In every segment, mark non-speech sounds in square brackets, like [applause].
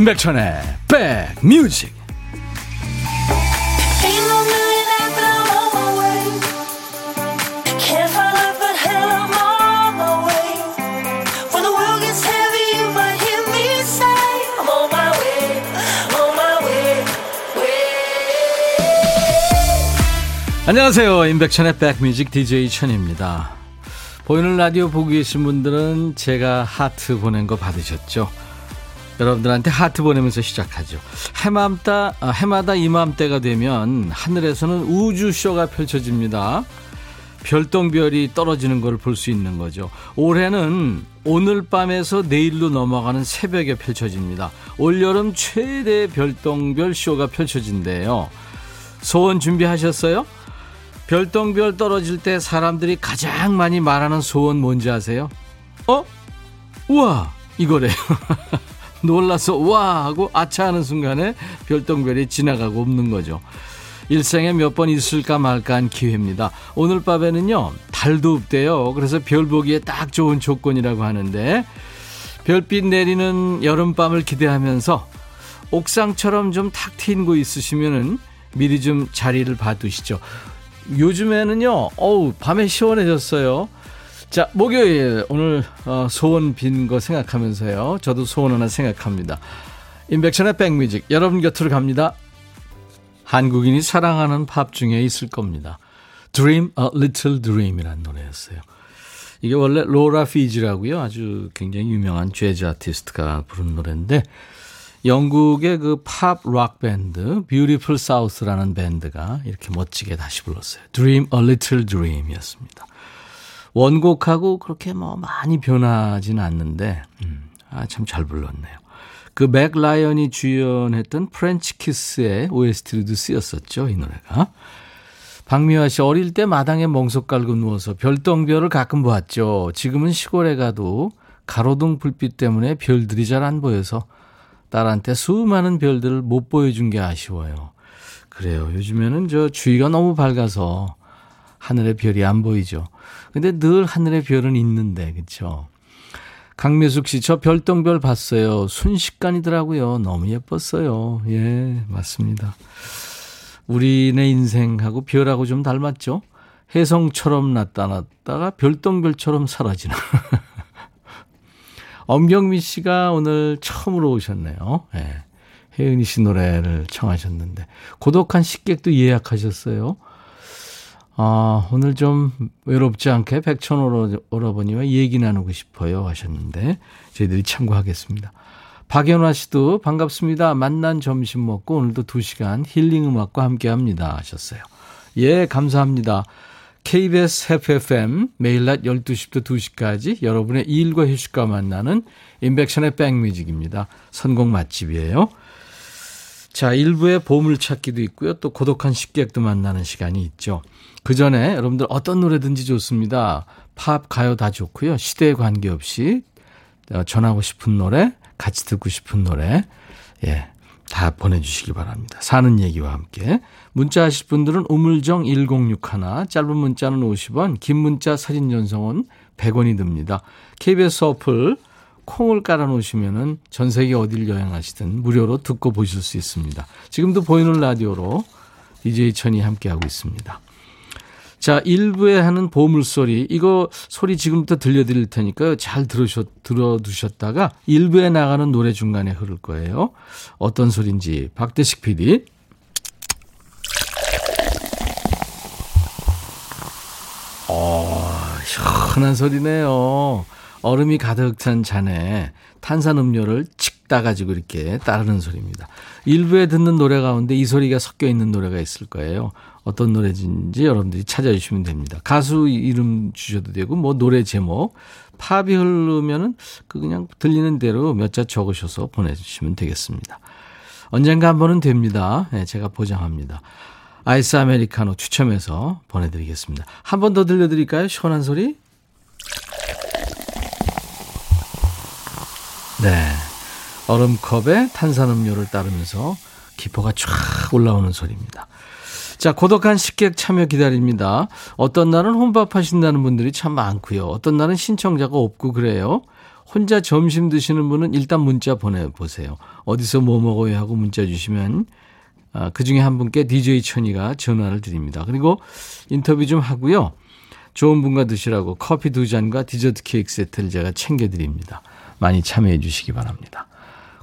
임백천의 백뮤직. 안녕하세요. 임백천의 백뮤직 DJ 천입니다. 보이는 라디오 보고 계신 분들은 제가 하트 보낸 거 받으셨죠 여러분들한테 하트 보내면서 시작하죠. 해맘다, 아, 해마다 이맘때가 되면 하늘에서는 우주쇼가 펼쳐집니다. 별똥별이 떨어지는 걸 볼 수 있는 거죠. 올해는 오늘 밤에서 내일로 넘어가는 새벽에 펼쳐집니다. 올여름 최대 별똥별 쇼가 펼쳐진대요. 소원 준비하셨어요? 별똥별 떨어질 때 사람들이 가장 많이 말하는 소원 뭔지 아세요? 어? 우와! 이거래요. [laughs] 놀라서 와 하고 아차 하는 순간에 별똥별이 지나가고 없는 거죠. 일생에 몇 번 있을까 말까 한 기회입니다. 오늘 밤에는요, 달도 없대요. 그래서 별 보기에 딱 좋은 조건이라고 하는데, 별빛 내리는 여름밤을 기대하면서 옥상처럼 좀 탁 트인 곳 있으시면은 미리 좀 자리를 봐두시죠. 요즘에는요, 어우, 밤에 시원해졌어요. 자, 목요일 오늘 어, 소원 빈 거 생각하면서요. 저도 소원 하나 생각합니다. 임백천의 백뮤직 여러분 곁으로 갑니다. 한국인이 사랑하는 팝 중에 있을 겁니다. Dream a Little Dream이라는 노래였어요. 이게 원래 로라 피지라고요. 아주 굉장히 유명한 재즈 아티스트가 부른 노래인데 영국의 그 팝 락 밴드 Beautiful South라는 밴드가 이렇게 멋지게 다시 불렀어요. Dream a Little Dream이었습니다. 원곡하고 그렇게 뭐 많이 변하지는 않는데, 음, 아, 참 잘 불렀네요. 그 맥 라이언이 주연했던 French Kiss의 OST로도 쓰였었죠, 이 노래가. 박미화 씨 어릴 때 마당에 멍석 깔고 누워서 별똥별을 가끔 보았죠. 지금은 시골에 가도 가로등 불빛 때문에 별들이 잘 안 보여서 딸한테 수많은 별들을 못 보여준 게 아쉬워요. 그래요. 요즘에는 저 주위가 너무 밝아서 하늘의 별이 안 보이죠. 근데 늘 하늘의 별은 있는데, 그쵸? 강미숙 씨, 저 별똥별 봤어요. 순식간이더라고요. 너무 예뻤어요. 예, 맞습니다. 우리네 인생하고 별하고 좀 닮았죠? 혜성처럼 나타났다가 별똥별처럼 사라지는. [laughs] 엄경미 씨가 오늘 처음으로 오셨네요. 예. 혜은이 씨 노래를 청하셨는데, 고독한 식객도 예약하셨어요. 아, 오늘 좀 외롭지 않게 백천 오라버니와 얘기 나누고 싶어요 하셨는데 저희들이 참고하겠습니다. 박연화 씨도 반갑습니다. 만난 점심 먹고 오늘도 2시간 힐링 음악과 함께 합니다 하셨어요. 예, 감사합니다. KBS FFM 매일 낮 12시부터 2시까지 여러분의 일과 휴식과 만나는 인백션의 백뮤직입니다. 선곡 맛집이에요. 자, 일부에 보물찾기도 있고요. 또 고독한 식객도 만나는 시간이 있죠. 그 전에 여러분들 어떤 노래든지 좋습니다. 팝, 가요 다 좋고요. 시대에 관계없이 어, 전하고 싶은 노래, 같이 듣고 싶은 노래, 예, 다 보내주시기 바랍니다. 사는 얘기와 함께. 문자 하실 분들은 우물정 1061, 짧은 문자는 50원, 긴 문자 사진 전송은 100원이 듭니다. KBS 어플, 콩을 깔아놓으시면은 전 세계 어딜 여행하시든 무료로 듣고 보실 수 있습니다. 지금도 보이는 라디오로 DJ 천이 함께하고 있습니다. 자, 1부에 하는 보물소리, 이거 소리 지금부터 들려드릴 테니까요. 잘 들으셨, 들어두셨다가 1부에 나가는 노래 중간에 흐를 거예요. 어떤 소리인지 박대식 PD. 어, 시원한 소리네요. 얼음이 가득 찬 잔에 탄산음료를 칙 따가지고 이렇게 따르는 소리입니다. 일부에 듣는 노래 가운데 이 소리가 섞여 있는 노래가 있을 거예요. 어떤 노래인지 여러분들이 찾아주시면 됩니다. 가수 이름 주셔도 되고, 뭐 노래 제목, 팝이 흐르면은 그 그냥 들리는 대로 몇 자 적으셔서 보내주시면 되겠습니다. 언젠가 한 번은 됩니다. 네, 제가 보장합니다. 아이스 아메리카노 추첨해서 보내드리겠습니다. 한 번 더 들려드릴까요? 시원한 소리? 네. 얼음컵에 탄산음료를 따르면서 기포가 쫙 올라오는 소리입니다. 자, 고독한 식객 참여 기다립니다. 어떤 날은 혼밥 하신다는 분들이 참 많고요. 어떤 날은 신청자가 없고 그래요. 혼자 점심 드시는 분은 일단 문자 보내보세요. 어디서 뭐 먹어요 하고 문자 주시면 아, 그 중에 한 분께 DJ 천이가 전화를 드립니다. 그리고 인터뷰 좀 하고요. 좋은 분과 드시라고 커피 두 잔과 디저트 케이크 세트를 제가 챙겨드립니다. 많이 참여해 주시기 바랍니다.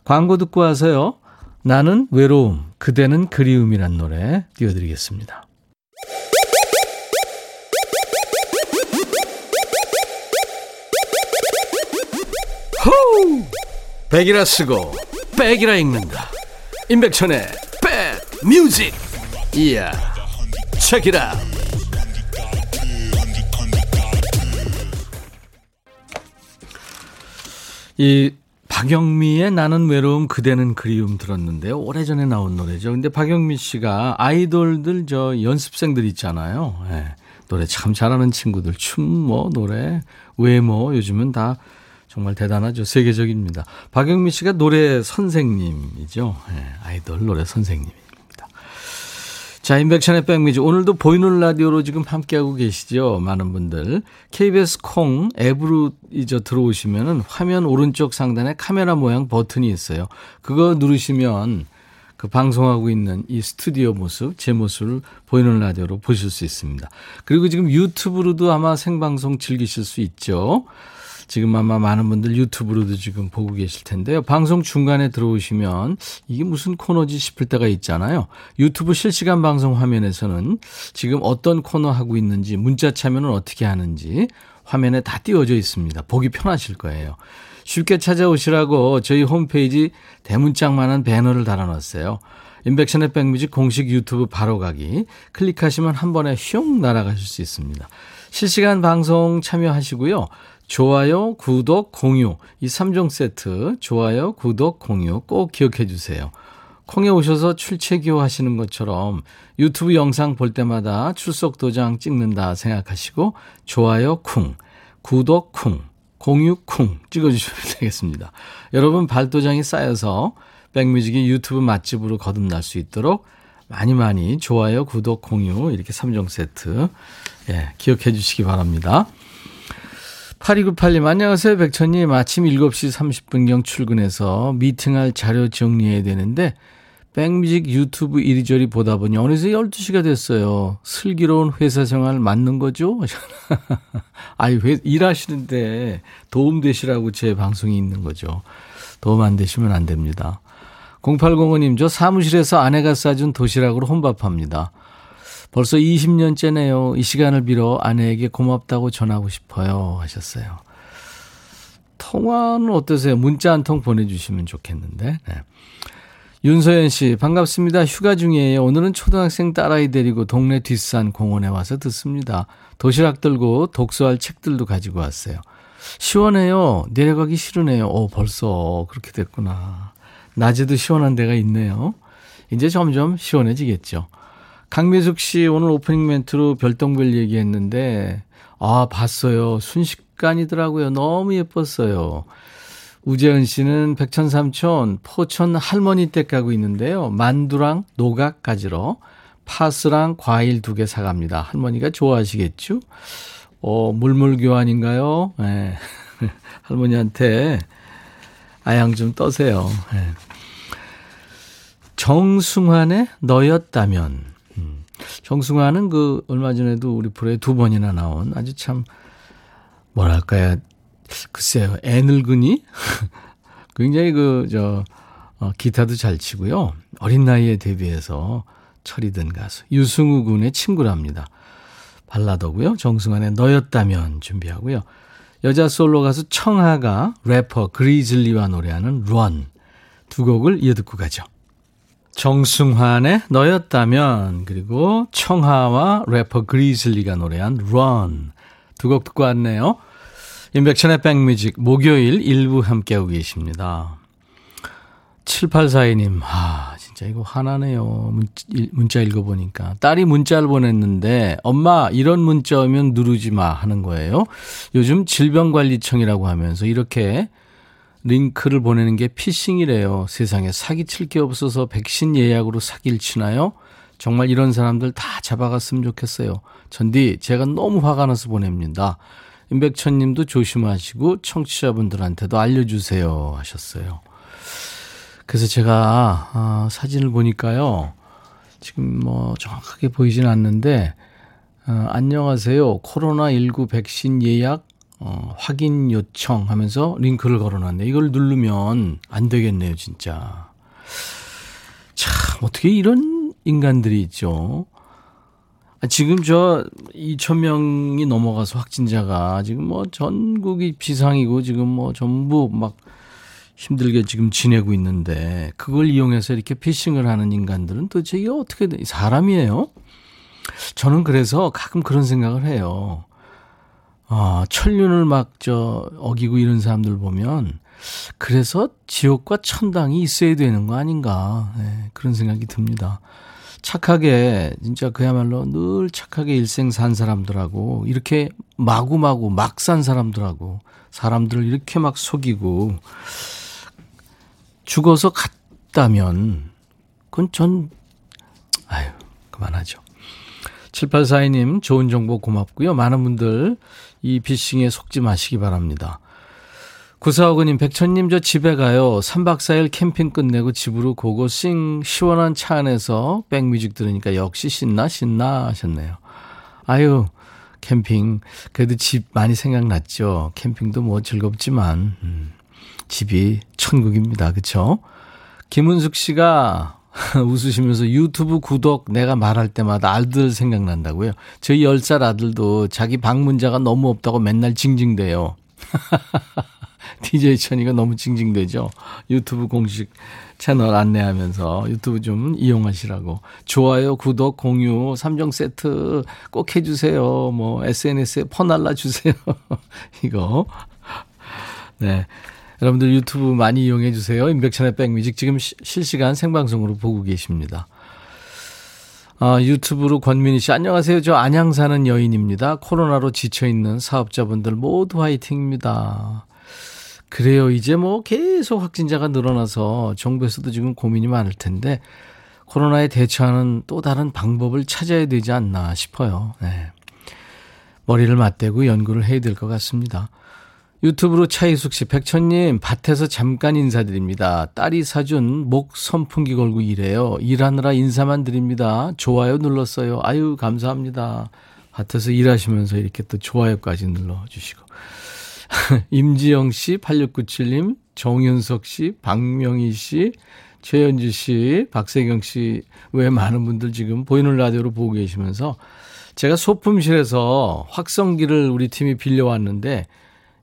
광고 듣고 와서요. 나는 외로움, 그대는 그리움이란 노래 띄워드리겠습니다. 호우! 백이라 쓰고 백이라 읽는다. 임백천의 백 뮤직. 이야. 책이라. 이 박영미의 나는 외로움 그대는 그리움 들었는데요. 오래전에 나온 노래죠. 근데 박영미 씨가 아이돌들 저 연습생들 있잖아요. 네. 노래 참 잘하는 친구들 춤 뭐 노래 외모 요즘은 다 정말 대단하죠. 세계적입니다. 박영미 씨가 노래 선생님이죠. 네. 아이돌 노래 선생님. 자, 인백션의 백미지. 오늘도 보이는 라디오로 지금 함께하고 계시죠? 많은 분들. KBS 콩 앱으로 이제 들어오시면은 화면 오른쪽 상단에 카메라 모양 버튼이 있어요. 그거 누르시면 그 방송하고 있는 이 스튜디오 모습, 제 모습을 보이는 라디오로 보실 수 있습니다. 그리고 지금 유튜브로도 아마 생방송 즐기실 수 있죠. 지금 아마 많은 분들 유튜브로도 지금 보고 계실 텐데요. 방송 중간에 들어오시면 이게 무슨 코너지 싶을 때가 있잖아요. 유튜브 실시간 방송 화면에서는 지금 어떤 코너 하고 있는지, 문자 참여는 어떻게 하는지 화면에 다 띄워져 있습니다. 보기 편하실 거예요. 쉽게 찾아오시라고 저희 홈페이지 대문짝만한 배너를 달아놨어요. 인백션의 백뮤직 공식 유튜브 바로 가기 클릭하시면 한 번에 슝 날아가실 수 있습니다. 실시간 방송 참여하시고요. 좋아요, 구독, 공유. 이 3종 세트, 좋아요, 구독, 공유 꼭 기억해 주세요. 콩에 오셔서 출첵기호 하시는 것처럼 유튜브 영상 볼 때마다 출석 도장 찍는다 생각하시고 좋아요 쿵, 구독 쿵, 공유 쿵 찍어주시면 [laughs] 되겠습니다. 여러분 발도장이 쌓여서 백뮤직이 유튜브 맛집으로 거듭날 수 있도록 많이 많이 좋아요, 구독, 공유 이렇게 3종 세트 예, 기억해 주시기 바랍니다. 8298님, 안녕하세요. 백천님. 아침 7시 30분경 출근해서 미팅할 자료 정리해야 되는데, 백뮤직 유튜브 이리저리 보다 보니 어느새 12시가 됐어요. 슬기로운 회사 생활 맞는 거죠? [laughs] 아니, 회, 일하시는데 도움 되시라고 제 방송이 있는 거죠. 도움 안 되시면 안 됩니다. 0805님, 저 사무실에서 아내가 싸준 도시락으로 혼밥합니다. 벌써 20년째네요. 이 시간을 빌어 아내에게 고맙다고 전하고 싶어요. 하셨어요. 통화는 어떠세요? 문자 한 통 보내주시면 좋겠는데. 네. 윤서연 씨, 반갑습니다. 휴가 중이에요. 오늘은 초등학생 딸아이 데리고 동네 뒷산 공원에 와서 듣습니다. 도시락 들고 독서할 책들도 가지고 왔어요. 시원해요. 내려가기 싫으네요. 오, 벌써 그렇게 됐구나. 낮에도 시원한 데가 있네요. 이제 점점 시원해지겠죠. 강미숙 씨 오늘 오프닝 멘트로 별똥별 얘기했는데 아 봤어요. 순식간이더라고요. 너무 예뻤어요. 우재은 씨는 백천삼촌 포천 할머니 댁 가고 있는데요. 만두랑 노각 가지러 파스랑 과일 두 개 사갑니다. 할머니가 좋아하시겠죠? 어, 물물 교환인가요? 네. [laughs] 할머니한테 아양 좀 떠세요. 네. 정승환의 너였다면 정승환은 그 얼마 전에도 우리 프로에 두 번이나 나온 아주 참 뭐랄까요? 글쎄요. 애 늙은이? [laughs] 굉장히 그 저 어, 기타도 잘 치고요. 어린 나이에 데뷔해서 철이 든 가수 유승우 군의 친구랍니다. 발라더고요. 정승환의 너였다면 준비하고요. 여자 솔로 가수 청하가 래퍼 그리즐리와 노래하는 Run 두 곡을 이어 듣고 가죠. 정승환의 너였다면 그리고 청하와 래퍼 그리즐리가 노래한 Run 두 곡 듣고 왔네요. 인백천의 백뮤직 목요일 일부 함께하고 계십니다. 7842님, 아, 진짜 이거 화나네요. 문자 읽어보니까. 딸이 문자를 보냈는데, 엄마, 이런 문자 오면 누르지 마 하는 거예요. 요즘 질병관리청이라고 하면서 이렇게 링크를 보내는 게 피싱이래요. 세상에 사기칠 게 없어서 백신 예약으로 사기를 치나요? 정말 이런 사람들 다 잡아갔으면 좋겠어요. 전디, 제가 너무 화가 나서 보냅니다. 임백천 님도 조심하시고 청취자분들한테도 알려주세요 하셨어요. 그래서 제가 아, 사진을 보니까요. 지금 뭐 정확하게 보이진 않는데 어, 안녕하세요. 코로나19 백신 예약 어, 확인 요청 하면서 링크를 걸어놨네. 이걸 누르면 안 되겠네요, 진짜. 참, 어떻게 이런 인간들이 있죠. 아, 지금 저 2천명이 넘어가서 확진자가 지금 뭐 전국이 비상이고 지금 뭐 전부 막 힘들게 지금 지내고 있는데 그걸 이용해서 이렇게 피싱을 하는 인간들은 도대체 이게 어떻게 돼? 사람이에요? 저는 그래서 가끔 그런 생각을 해요. 아, 천륜을 막 저 어기고 이런 사람들 보면 그래서 지옥과 천당이 있어야 되는 거 아닌가 네, 그런 생각이 듭니다. 착하게 진짜 그야말로 늘 착하게 일생 산 사람들하고 이렇게 마구마구 막 산 사람들하고 사람들을 이렇게 막 속이고 죽어서 갔다면 그건 전 아유 그만하죠. 7842님 좋은 정보 고맙고요. 많은 분들 이 비싱에 속지 마시기 바랍니다. 구사오그님, 백천님, 저 집에 가요. 3박 4일 캠핑 끝내고 집으로 고고 싱, 시원한 차 안에서 백뮤직 들으니까 역시 신나, 신나 하셨네요. 아유, 캠핑. 그래도 집 많이 생각났죠. 캠핑도 뭐 즐겁지만, 음, 집이 천국입니다. 그쵸? 김은숙 씨가 [laughs] 웃으시면서 유튜브 구독 내가 말할 때마다 아들 생각난다고요. 저희 10살 아들도 자기 방문자가 너무 없다고 맨날 징징대요. [laughs] DJ 천이가 너무 징징대죠. 유튜브 공식 채널 안내하면서 유튜브 좀 이용하시라고. 좋아요, 구독, 공유, 3종 세트 꼭 해주세요. 뭐, SNS에 퍼날라 주세요. [laughs] 이거. 네. 여러분들 유튜브 많이 이용해 주세요. 인백천의 백뮤직 지금 시, 실시간 생방송으로 보고 계십니다. 아, 유튜브로 권민희 씨, 안녕하세요. 저 안양 사는 여인입니다. 코로나로 지쳐 있는 사업자분들 모두 화이팅입니다. 그래요. 이제 뭐 계속 확진자가 늘어나서 정부에서도 지금 고민이 많을 텐데 코로나에 대처하는 또 다른 방법을 찾아야 되지 않나 싶어요. 네. 머리를 맞대고 연구를 해야 될 것 같습니다. 유튜브로 차이숙 씨, 백천님, 밭에서 잠깐 인사드립니다. 딸이 사준 목 선풍기 걸고 일해요. 일하느라 인사만 드립니다. 좋아요 눌렀어요. 아유, 감사합니다. 밭에서 일하시면서 이렇게 또 좋아요까지 눌러주시고. [laughs] 임지영 씨, 8697님, 정윤석 씨, 박명희 씨, 최현주 씨, 박세경 씨, 외 많은 분들 지금 보이는 라디오로 보고 계시면서 제가 소품실에서 확성기를 우리 팀이 빌려왔는데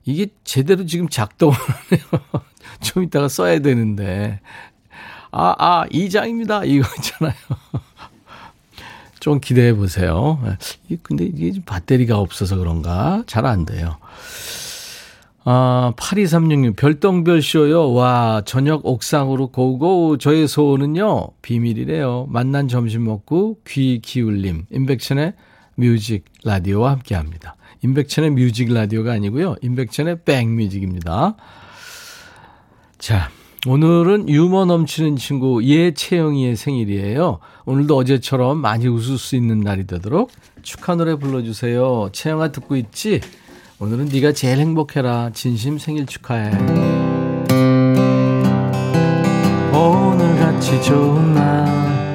이게 제대로 지금 작동을 하네요. [laughs] 좀 이따가 써야 되는데. 아, 아, 이 장입니다. 이거 있잖아요. [laughs] 좀 기대해 보세요. 근데 이게 배터리가 없어서 그런가? 잘 안 돼요. 아, 8236님, 별똥별쇼요. 와, 저녁 옥상으로 go go. 저의 소원은요, 비밀이래요. 맛난 점심 먹고 귀 기울림. 임백천의 뮤직 라디오와 함께 합니다. 임백천의 뮤직 라디오가 아니고요. 임백천의 백뮤직입니다. 자, 오늘은 유머 넘치는 친구 예채영이의 생일이에요. 오늘도 어제처럼 많이 웃을 수 있는 날이 되도록 축하 노래 불러주세요. 채영아 듣고 있지? 오늘은 네가 제일 행복해라. 진심 생일 축하해. 오늘같이 좋은 날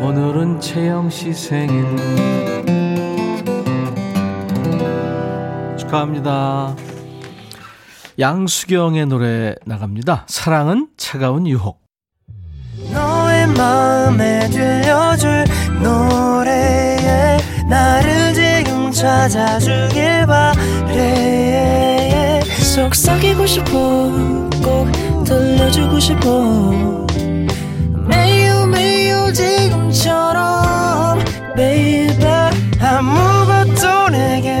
오늘은 채영 씨 생일 축하합니다. 양수경의 노래 나갑니다. 사랑은 차가운 유혹. 너의 마음에 들려줄 노래에 나를 지금 찾아주길 바래 속삭이고 싶어 꼭 들려주고 싶어 매우 매우 지금처럼 baby 아무것도 내게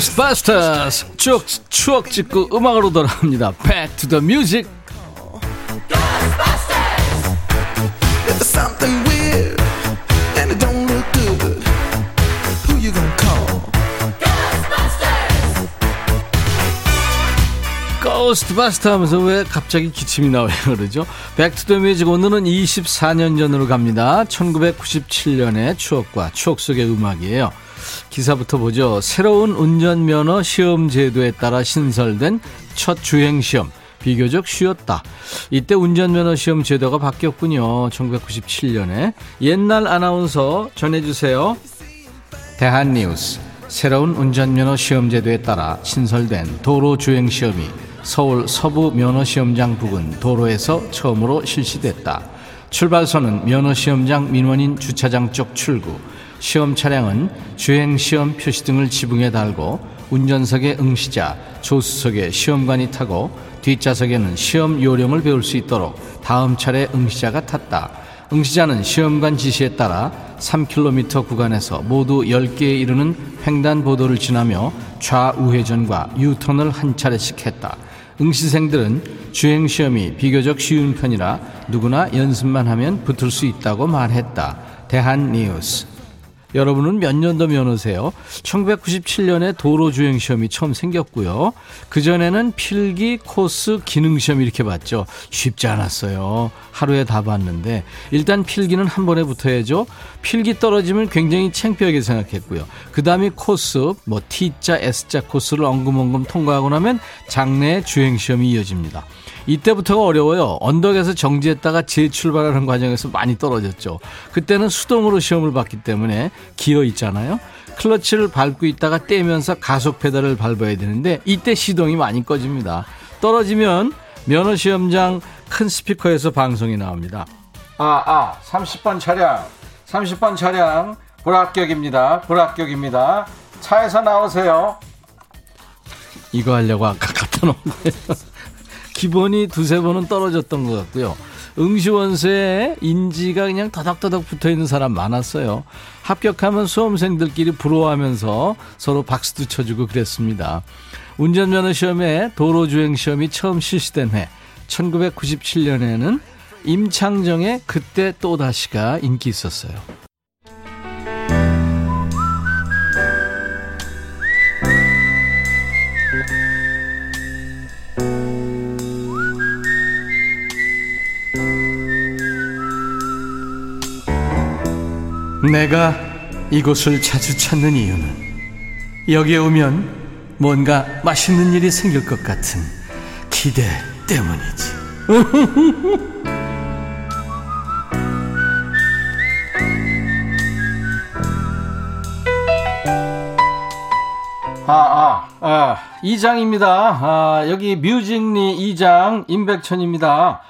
Ghostbusters 추억, 추억 찍고 음악으로 돌아갑니다 Back to the music? Ghostbuster 하면서 왜 갑자기 기침이 나와요 그러죠? Back to the music 오늘은 24년 전으로 갑니다. 1997년의 추억과 추억 속의 음악이에요. 기사부터 보죠. 새로운 운전면허 시험 제도에 따라 신설된 첫 주행시험. 비교적 쉬웠다. 이때 운전면허 시험 제도가 바뀌었군요. 1997년에. 옛날 아나운서 전해주세요. 대한뉴스. 새로운 운전면허 시험 제도에 따라 신설된 도로 주행 시험이 서울 서부 면허시험장 부근 도로에서 처음으로 실시됐다. 출발선은 면허시험장 민원인 주차장 쪽 출구. 시험 차량은 주행시험 표시등을 지붕에 달고 운전석에 응시자, 조수석에 시험관이 타고 뒷좌석에는 시험 요령을 배울 수 있도록 다음 차례 응시자가 탔다. 응시자는 시험관 지시에 따라 3km 구간에서 모두 10개에 이르는 횡단보도를 지나며 좌우회전과 유턴을 한 차례씩 했다. 응시생들은 주행시험이 비교적 쉬운 편이라 누구나 연습만 하면 붙을 수 있다고 말했다. 대한뉴스 여러분은 몇 년도 면허세요? 1997년에 도로주행시험이 처음 생겼고요. 그전에는 필기, 코스, 기능시험 이렇게 봤죠. 쉽지 않았어요. 하루에 다 봤는데 일단 필기는 한 번에 붙어야죠. 필기 떨어지면 굉장히 창피하게 생각했고요. 그 다음에 코스, 뭐 T자, S자 코스를 엉금엉금 통과하고 나면 장내 주행시험이 이어집니다. 이때부터가 어려워요. 언덕에서 정지했다가 재출발하는 과정에서 많이 떨어졌죠. 그때는 수동으로 시험을 봤기 때문에 기어 있잖아요. 클러치를 밟고 있다가 떼면서 가속 페달을 밟아야 되는데 이때 시동이 많이 꺼집니다. 떨어지면 면허 시험장 큰 스피커에서 방송이 나옵니다. 아, 아, 30번 차량, 30번 차량 불합격입니다. 불합격입니다. 차에서 나오세요. 이거 하려고 아까 갖다 놓은 거예요. 기본이 두세 번은 떨어졌던 것 같고요. 응시원서에 인지가 그냥 더덕더덕 붙어 있는 사람 많았어요. 합격하면 수험생들끼리 부러워하면서 서로 박수도 쳐주고 그랬습니다. 운전면허 시험에 도로주행 시험이 처음 실시된 해 1997년에는 임창정의 그때 또다시가 인기 있었어요. 내가 이곳을 자주 찾는 이유는 여기에 오면 뭔가 맛있는 일이 생길 것 같은 기대 때문이지. 아, 아, 아, 이장입니다. 아, 여기 뮤직리 이장 임백천입니다.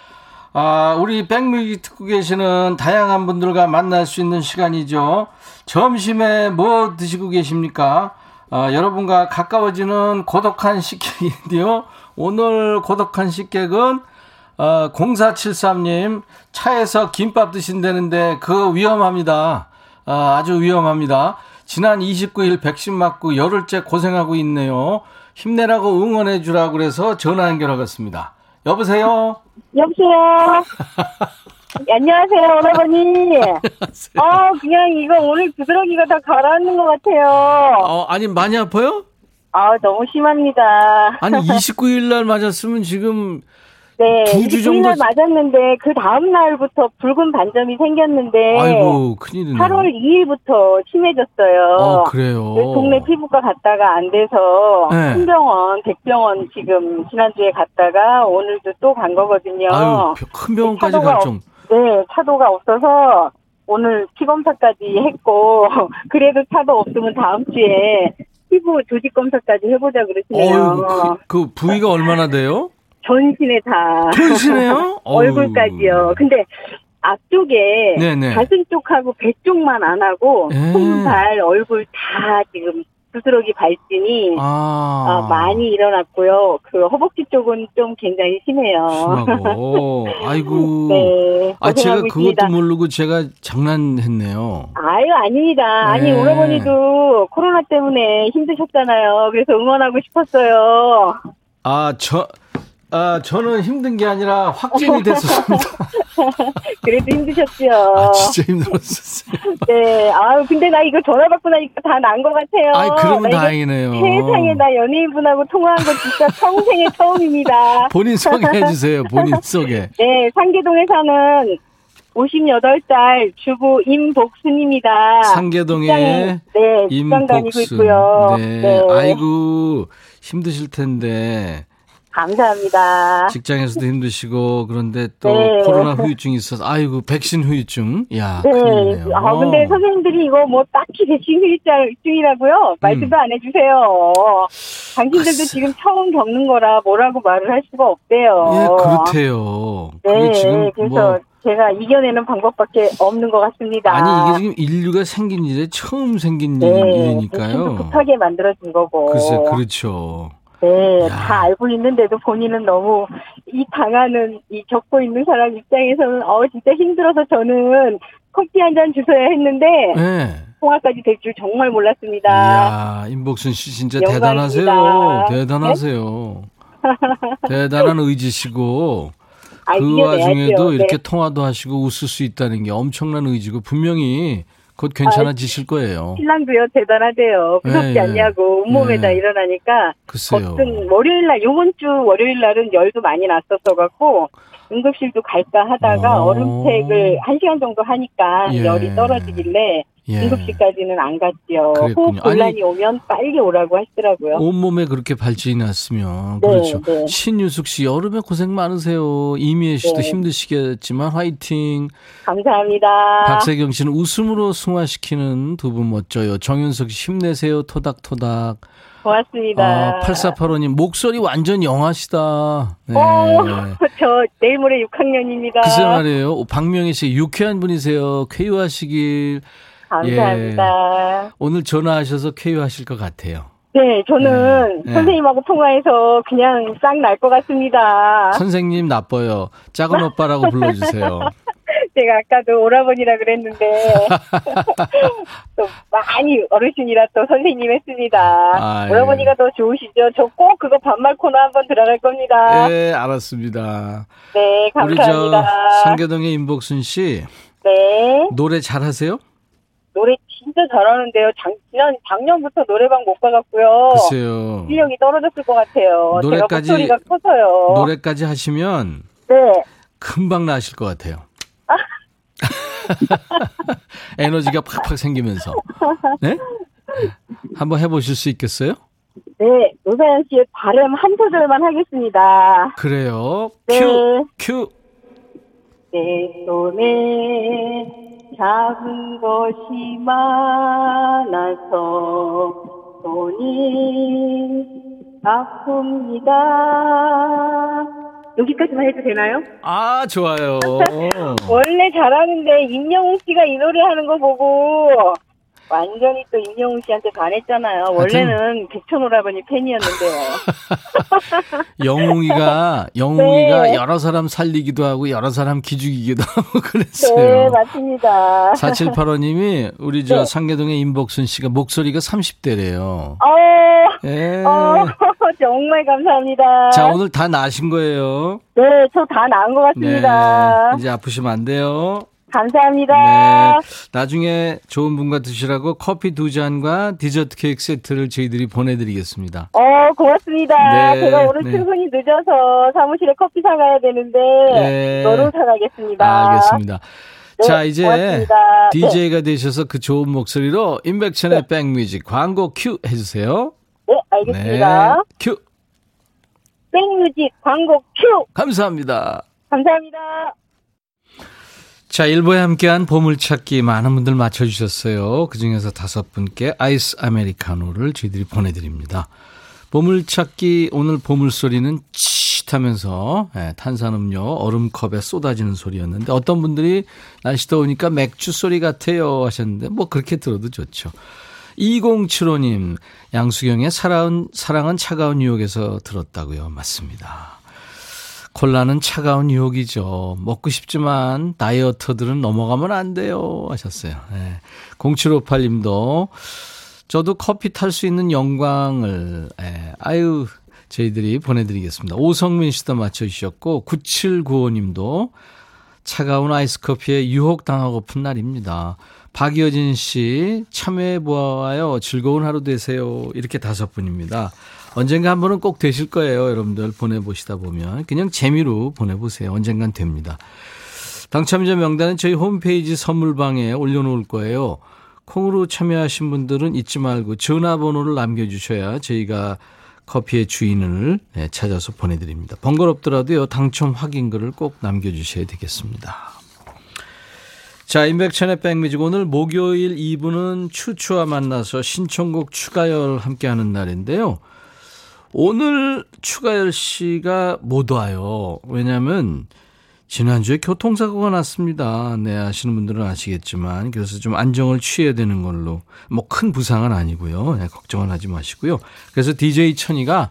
아, 우리 백뮤직 듣고 계시는 다양한 분들과 만날 수 있는 시간이죠. 점심에 뭐 드시고 계십니까? 아, 여러분과 가까워지는 고독한 식객인데요. 오늘 고독한 식객은 어, 0473님 차에서 김밥 드신다는데 그거 위험합니다. 아, 아주 위험합니다. 지난 29일 백신 맞고 열흘째 고생하고 있네요. 힘내라고 응원해 주라고 그래서 전화 연결하겠습니다. 여보세요? 여보세요? [laughs] 안녕하세요, 오라버니. 아, 그냥 이거 오늘 부스러기가 다 가라앉는 것 같아요. 어, 아니, 많이 아파요? 아, 너무 심합니다. 아니, [laughs] 29일 날 맞았으면 지금 네, 두주 정도 맞았는데 그 다음 날부터 붉은 반점이 생겼는데 아이고 큰일이네. 8월 2일부터 심해졌어요. 어, 그래요. 동네 피부과 갔다가 안 돼서 네. 큰병원, 백병원 지금 지난주에 갔다가 오늘도 또 간 거거든요. 아유, 큰 병원까지 갈 정. 네, 차도가 없어서 오늘 피검사까지 했고 [laughs] 그래도 차도 없으면 다음 주에 피부 조직 검사까지 해보자 그러시네요. 어휴, 그, 그 부위가 얼마나 돼요? 전신에 다. 전신에요? [laughs] 얼굴까지요. 근데 앞쪽에 네네. 가슴 쪽하고 배 쪽만 안 하고 예. 손발 얼굴 다 지금 부스러기 발진이 아, 어, 많이 일어났고요. 그 허벅지 쪽은 좀 굉장히 심해요. 심하고. [laughs] 아이고. 네, 아, 제가 있습니다. 그것도 모르고 제가 장난했네요. 아유, 아닙니다. 아니, 네. 오라버니도 코로나 때문에 힘드셨잖아요. 그래서 응원하고 싶었어요. 아, 저, 아, 저는 힘든 게 아니라 확진이 [laughs] 됐었습니다. 그래도 힘드셨죠. 아, 진짜 힘들었었어요. 네. 아유, 근데 나 이거 전화 받고 나니까 다 난 것 같아요. 나 이거 다행이네요. 세상에 나 연예인분하고 통화한 거 진짜 평생의 [laughs] 처음입니다. 본인 소개해 주세요. 본인 소개. [laughs] 네, 상계동에 사는 58살 주부 임복순입니다. 상계동에 직장에, 네, 직장 다니고 임복순. 있고요. 네. 아이고, 힘드실 텐데. 감사합니다. 직장에서도 힘드시고, 그런데 또 네. 코로나 후유증이 있어서, 아이고, 백신 후유증. 야, 네. 큰일이네요. 아, 근데 선생님들이 이거 뭐 딱히 대신 후유증이라고요? 말씀도 안 해주세요. 당신들도 음. 글쎄. 지금 처음 겪는 거라 뭐라고 말을 할 수가 없대요. 예, 그렇대요. 네, 지금 그래서 뭐, 제가 이겨내는 방법밖에 없는 것 같습니다. 아니, 이게 지금 인류가 생긴 일에 처음 생긴 네, 일이니까요. 급하게 만들어진 거고. 글쎄, 그렇죠. 네, 야. 다 알고 있는데도 본인은 너무 이 당하는 이 겪고 있는 사람 입장에서는 어 진짜 힘들어서 저는 커피 한 잔 주셔야 했는데 네. 통화까지 될 줄 정말 몰랐습니다. 이야, 임복순 씨 진짜 영광입니다. 대단하세요. 대단하세요. 대단한 의지시고, 아, 그. 와중에도 네. 이렇게 통화도 하시고 웃을 수 있다는 게 엄청난 의지고, 분명히 곧 괜찮아지실 거예요. 신랑도요 대단하대요. 무섭지 네, 않냐고 온몸에다 네. 일어나니까 글쎄요. 걱정 월요일 날 요번 주 월요일 날은 열도 많이 났었어 갖고 응급실도 갈까 하다가 어. 얼음팩을 한 시간 정도 하니까 예. 열이 떨어지길래 예. 응급실까지는 안 갔지요. 그랬군요. 호흡 곤란이 아니, 오면 빨리 오라고 하시더라고요. 온몸에 그렇게 발진이 났으면 네, 그렇죠. 네. 신유숙 씨 여름에 고생 많으세요. 이미애 씨도 네. 힘드시겠지만 화이팅. 감사합니다. 박세경 씨는 웃음으로 승화시키는 두 분 멋져요. 정윤석 씨 힘내세요. 토닥토닥. 고맙습니다. 아, 8485님 목소리 완전 영하시다. 네. 어, [laughs] 저 내일 모레 6학년입니다. 글쎄 말이에요. 박명희 씨 유쾌한 분이세요. 쾌유하시길. 감사합니다. 오늘 전화하셔서 쾌유하실 것 같아요. 네, 저는 네. 선생님하고 통화해서 그냥 싹 날 것 같습니다. 선생님 나빠요. 작은 오빠라고 불러주세요. [laughs] 제가 아까도 오라버니라 그랬는데 [laughs] 또 많이 어르신이라 또 선생님 했습니다. 아, 예. 오라버니가 더 좋으시죠? 저 꼭 그거 반말 코너 한번 들어갈 겁니다. 네, 알았습니다. 네, 우리 저 감사합니다. 상계동의 임복순 씨 네, 노래 잘하세요? 노래 진짜 잘하는데요. 작, 지난 작년부터 노래방 못 가갖고요. 글쎄요. 실력이 떨어졌을 것 같아요. 노래까지- 제가 목소리가 커서요. 노래까지 하시면 네. 금방 나실 것 같아요. [laughs] 에너지가 팍팍 생기면서. 네? 한번 해보실 수 있겠어요? 네, 노사연 씨의 발음 한 소절만 하겠습니다. 그래요. 네. 큐, 큐. 내 손에 작은 것이 많아서 손이 아픕니다. 여기까지만 해도 되나요? 아, 좋아요. [laughs] 원래 잘하는데 임영웅 씨가 이 노래 하는 거 보고 완전히 또 임영웅 씨한테 반했잖아요. 원래는 백천 오라버니 팬이었는데요. [laughs] 영웅이가, [laughs] 영웅이가 네. 여러 사람 살리기도 하고 여러 사람 기죽이기도 하고 네, 그랬어요. 맞습니다. 4785님이 우리 저 네. 상계동의 임복순 씨가 목소리가 30대래요. 어, 예. 어, [laughs] 정말 감사합니다. 자, 오늘 다 나신 거예요. 네, 저 다 나은 것 네. 같습니다. 이제 아프시면 안 돼요. 감사합니다. 네. 나중에 좋은 분과 드시라고 커피 두 잔과 디저트 케이크 세트를 저희들이 보내드리겠습니다. 어, 고맙습니다. 네, 제가 오늘 네. 출근이 늦어서 사무실에 커피 사가야 되는데, 네. 너로 사가겠습니다. 아, 알겠습니다. 네, 자, 이제 고맙습니다. DJ가 되셔서 그 좋은 목소리로 임백천의 백뮤직 광고 큐 해주세요. 네, 알겠습니다. 큐. 백뮤직 광고 큐! 감사합니다. 감사합니다. 자, 일부에 함께한 보물찾기 많은 분들 맞춰주셨어요. 그 중에서 다섯 분께 아이스 아메리카노를 저희들이 보내드립니다. 보물찾기 오늘 보물소리는 치 하면서 예, 탄산음료 얼음컵에 쏟아지는 소리였는데 어떤 분들이 날씨 더우니까 맥주 소리 같아요 하셨는데 뭐 그렇게 들어도 좋죠. 2075님, 양수경의 사랑은, 사랑은 차가운 유혹에서 들었다고요. 맞습니다. 콜라는 차가운 유혹이죠. 먹고 싶지만 다이어터들은 넘어가면 안 돼요. 하셨어요. 네. 0758님도 저도 커피 탈 수 있는 영광을, 예. 아유, 저희들이 보내드리겠습니다. 오성민 씨도 맞춰주셨고, 9795님도 차가운 아이스 커피에 유혹당하고픈 날입니다. 박여진 씨, 참여해보아요. 즐거운 하루 되세요. 이렇게 다섯 분입니다. 언젠가 한 번은 꼭 되실 거예요. 여러분들 보내보시다 보면. 그냥 재미로 보내보세요. 언젠간 됩니다. 당첨자 명단은 저희 홈페이지 선물방에 올려놓을 거예요. 콩으로 참여하신 분들은 잊지 말고 전화번호를 남겨주셔야 저희가 커피의 주인을 네, 찾아서 보내드립니다. 번거롭더라도요, 당첨 확인글을 꼭 남겨주셔야 되겠습니다. 자, 인백천의 백뮤직. 오늘 목요일 2부는 추추와 만나서 신청곡 추가열 함께하는 날인데요. 오늘 추가열 씨가 못 와요. 왜냐면, 지난주에 교통사고가 났습니다. 네, 아시는 분들은 아시겠지만. 그래서 좀 안정을 취해야 되는 걸로. 뭐 큰 부상은 아니고요. 네, 걱정은 하지 마시고요. 그래서 DJ 천이가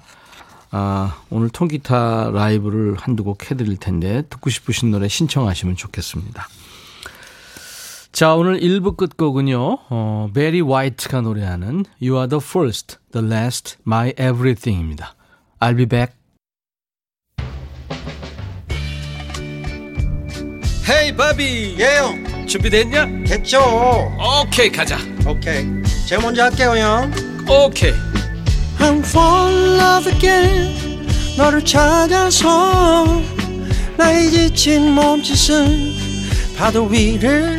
아, 오늘 통기타 라이브를 한두 곡 해드릴 텐데 듣고 싶으신 노래 신청하시면 좋겠습니다. 자, 오늘 1부 끝곡은요. 어, 베리 화이트가 노래하는 You are the first, the last, my everything입니다. I'll be back. 헤이 바비 예영 준비됐냐? 됐죠 오케이 가자 오케이 제가 먼저 할게요 형 오케이 I'm fall in love again 너를 찾아서 나의 지친 몸짓은 파도 위를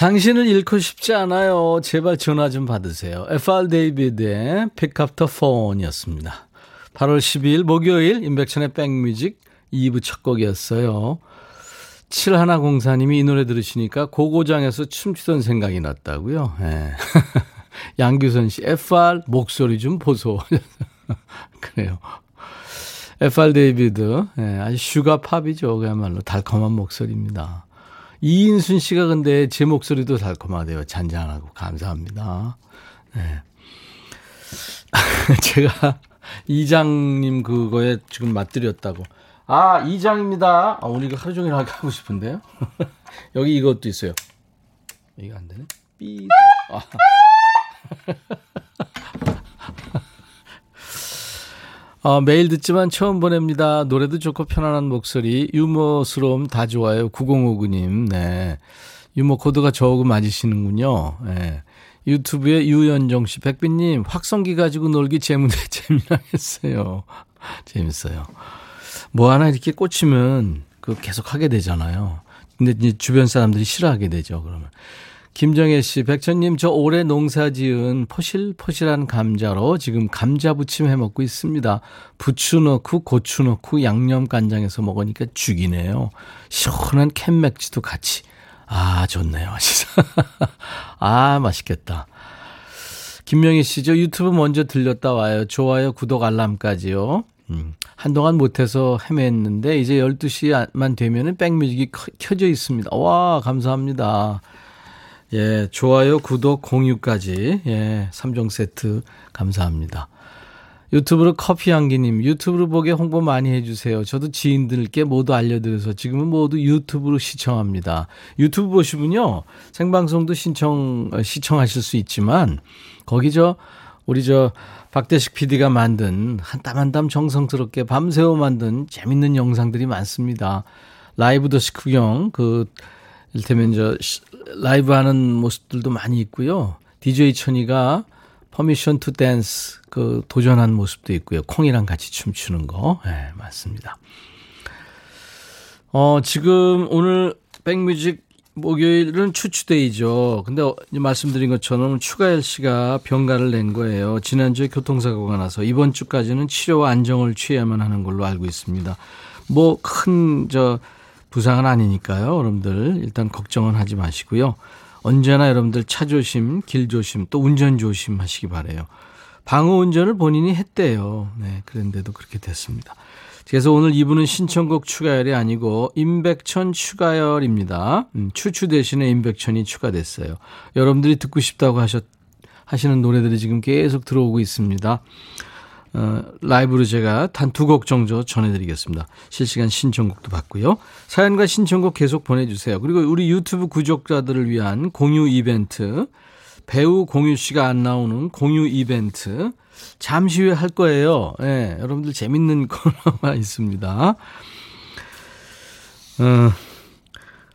당신을 잃고 싶지 않아요. 제발 전화 좀 받으세요. FR 데이비드의 Pick Up the Phone이었습니다. 8월 12일 목요일 임백천의 백뮤직 2부 첫 곡이었어요. 7104님이 이 노래 들으시니까 고고장에서 춤추던 생각이 났다고요. 네. [laughs] 양규선 씨, FR 목소리 좀 보소. [laughs] 그래요. FR 데이비드, 네, 아주 sugar pop이죠. 그야말로 달콤한 목소리입니다. 이인순 씨가 근데 제 목소리도 달콤하대요. 잔잔하고 감사합니다. 네. [laughs] 제가 이장님 그거에 지금 맞들였다고. 아, 2장입니다. 아, 오늘 이거 하루 종일 하고 싶은데요? [laughs] 여기 이것도 있어요. 이거 안 되네? 삐. 아. 어, 매일 듣지만 처음 보냅니다. 노래도 좋고 편안한 목소리, 유머스러움 다 좋아요. 9059님, 네. 유머 코드가 저하고 맞으시는군요. 네. 유튜브에 유연정 씨, 백빈님, 확성기 가지고 놀기 재밌네, [laughs] 재미나겠어요. 재밌어요. 뭐 하나 이렇게 꽂히면 그 계속 하게 되잖아요. 근데 이제 주변 사람들이 싫어하게 되죠, 그러면. 김정혜 씨, 백천님, 저 올해 농사 지은 포실포실한 감자로 지금 감자 부침 해 먹고 있습니다. 부추 넣고 고추 넣고 양념 간장에서 먹으니까 죽이네요. 시원한 캔맥주도 같이. 아, 좋네요. [laughs] 아, 맛있겠다. 김명희 씨, 저 유튜브 먼저 들렸다 와요. 좋아요, 구독, 알람까지요. 음, 한동안 못해서 헤맸는데 이제 12시만 되면 은 백뮤직이 켜져 있습니다. 와, 감사합니다. 예, 좋아요, 구독, 공유까지. 예, 3종 세트 감사합니다. 유튜브로 커피 향기님, 유튜브로 보게 홍보 많이 해주세요. 저도 지인들께 모두 알려드려서 지금은 모두 유튜브로 시청합니다. 유튜브 보시면요, 생방송도 신청, 어, 시청하실 수 있지만, 거기 저, 우리 저, 박대식 PD가 만든 한 땀 한 땀 정성스럽게 밤새워 만든 재밌는 영상들이 많습니다. 라이브 더시 구경, 그, 일테면 저, 라이브 하는 모습들도 많이 있고요. DJ 천이가 Permission to Dance 그 도전한 모습도 있고요. 콩이랑 같이 춤추는 거. 예, 네, 맞습니다. 어, 지금 오늘 백뮤직 목요일은 추추데이죠. 근데 어, 말씀드린 것처럼 추가열 씨가 병가를 낸 거예요. 지난주에 교통사고가 나서 이번 주까지는 치료와 안정을 취해야만 하는 걸로 알고 있습니다. 뭐 큰 저 부상은 아니니까요. 여러분들 일단 걱정은 하지 마시고요. 언제나 여러분들 차 조심, 길 조심, 또 운전 조심하시기 바래요. 방어 운전을 본인이 했대요. 네, 그런데도 그렇게 됐습니다. 그래서 오늘 이분은 신청곡 추가열이 아니고 임백천 추가열입니다. 음, 추추 대신에 임백천이 추가됐어요. 여러분들이 듣고 싶다고 하셨 하시는 노래들이 지금 계속 들어오고 있습니다. 어, 라이브로 제가 단 두 곡 정도 전해드리겠습니다. 실시간 신청곡도 받고요. 사연과 신청곡 계속 보내주세요. 그리고 우리 유튜브 구독자들을 위한 공유 이벤트, 배우 공유 씨가 안 나오는 공유 이벤트, 잠시 후에 할 거예요. 예, 네, 여러분들 재밌는 [laughs] 코너가 있습니다. 어,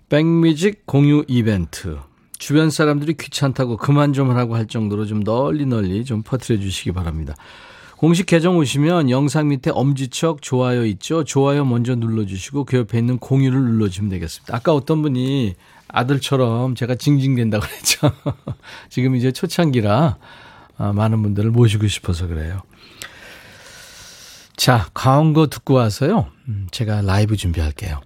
백뮤직 공유 이벤트. 주변 사람들이 귀찮다고 그만 좀 하라고 할 정도로 좀 널리 널리 좀 퍼뜨려 주시기 바랍니다. 공식 계정 오시면 영상 밑에 엄지척 좋아요 있죠? 좋아요 먼저 눌러주시고 그 옆에 있는 공유를 눌러주시면 되겠습니다. 아까 어떤 분이 아들처럼 제가 징징댄다고 그랬죠. [laughs] 지금 이제 초창기라 아, 많은 분들을 모시고 싶어서 그래요. 자, 광고 듣고 와서요. 음, 제가 라이브 준비할게요.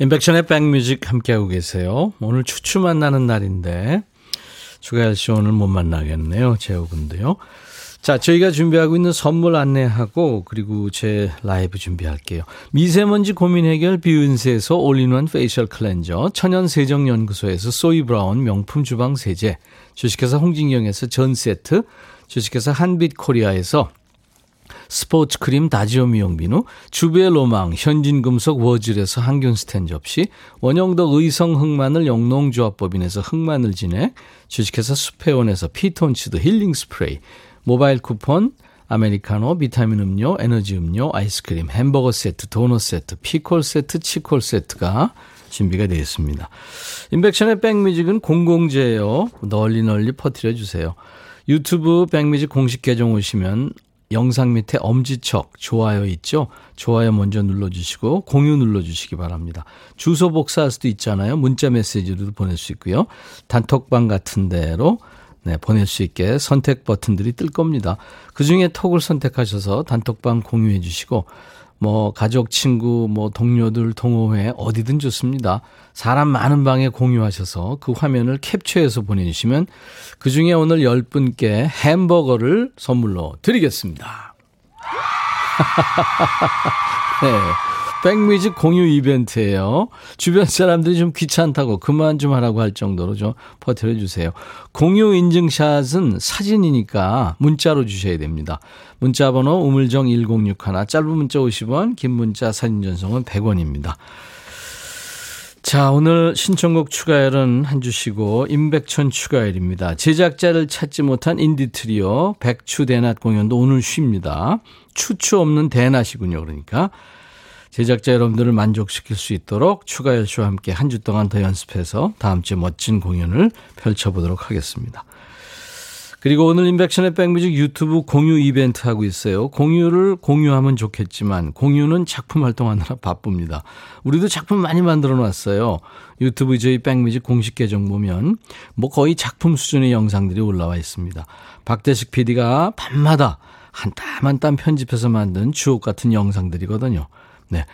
인백션의 백뮤직 함께하고 계세요. 오늘 추추 만나는 날인데 주가열 씨 오늘 못 만나겠네요. 재호군도요. 자, 저희가 준비하고 있는 선물 안내하고 그리고 제 라이브 준비할게요. 미세먼지 고민 해결 비윤세에서 all-in-one facial cleanser, 천연 세정 연구소에서 소이 브라운 명품 주방 세제, 주식회사 홍진경에서 전 세트, 주식회사 한빛 코리아에서 스포츠 크림 다지오 미용비누, 주베 로망, 현진금속 워즐에서 항균 스텐 접시, 원형덕 의성 흑마늘 영농조합법인에서 흑마늘 진액, 주식회사 수페온에서 피톤치드 힐링 스프레이, 모바일 쿠폰, 아메리카노, 비타민 음료, 에너지 음료, 아이스크림, 햄버거 세트, 도넛 세트, 피콜 세트, 치콜 세트가 준비가 되어 있습니다. 임백천의 백뮤직은 공공재예요. 널리 널리 퍼뜨려 주세요. 유튜브 백뮤직 공식 계정 오시면 영상 밑에 엄지척 좋아요 있죠? 좋아요 먼저 눌러주시고 공유 눌러주시기 바랍니다. 주소 복사할 수도 있잖아요. 문자 메시지로도 보낼 수 있고요. 단톡방 같은 데로 네, 보낼 수 있게 선택 버튼들이 뜰 겁니다. 그 중에 톡을 선택하셔서 단톡방 공유해 주시고 뭐 가족, 친구, 뭐 동료들 동호회 어디든 좋습니다. 사람 많은 방에 공유하셔서 그 화면을 캡처해서 보내주시면 그 중에 오늘 10분께 햄버거를 선물로 드리겠습니다. [laughs] 네. 백뮤직 공유 이벤트예요. 주변 사람들이 좀 귀찮다고 그만 좀 하라고 할 정도로 좀 버텨 주세요. 공유 인증샷은 사진이니까 문자로 주셔야 됩니다. 문자 번호 우물정 1061 짧은 문자 50원 긴 문자 사진 전송은 100원입니다. 자, 오늘 신청곡 추가열은 한 주시고 임백천 추가열입니다. 제작자를 찾지 못한 인디 트리오 백추 대낮 공연도 오늘 쉽니다. 추추 없는 대낮이군요. 그러니까 제작자 여러분들을 만족시킬 수 있도록 추가열 씨와 함께 한 주 동안 더 연습해서 다음 주에 멋진 공연을 펼쳐보도록 하겠습니다. 그리고 오늘 인백션의 백뮤직 유튜브 공유 이벤트 하고 있어요. 공유를 공유하면 좋겠지만 공유는 작품 활동하느라 바쁩니다. 우리도 작품 많이 만들어 놨어요. 유튜브 저희 백뮤직 공식 계정 보면 뭐 거의 작품 수준의 영상들이 올라와 있습니다. 박대식 PD가 밤마다 한 땀 한 땀 편집해서 만든 주옥 같은 영상들이거든요. 네.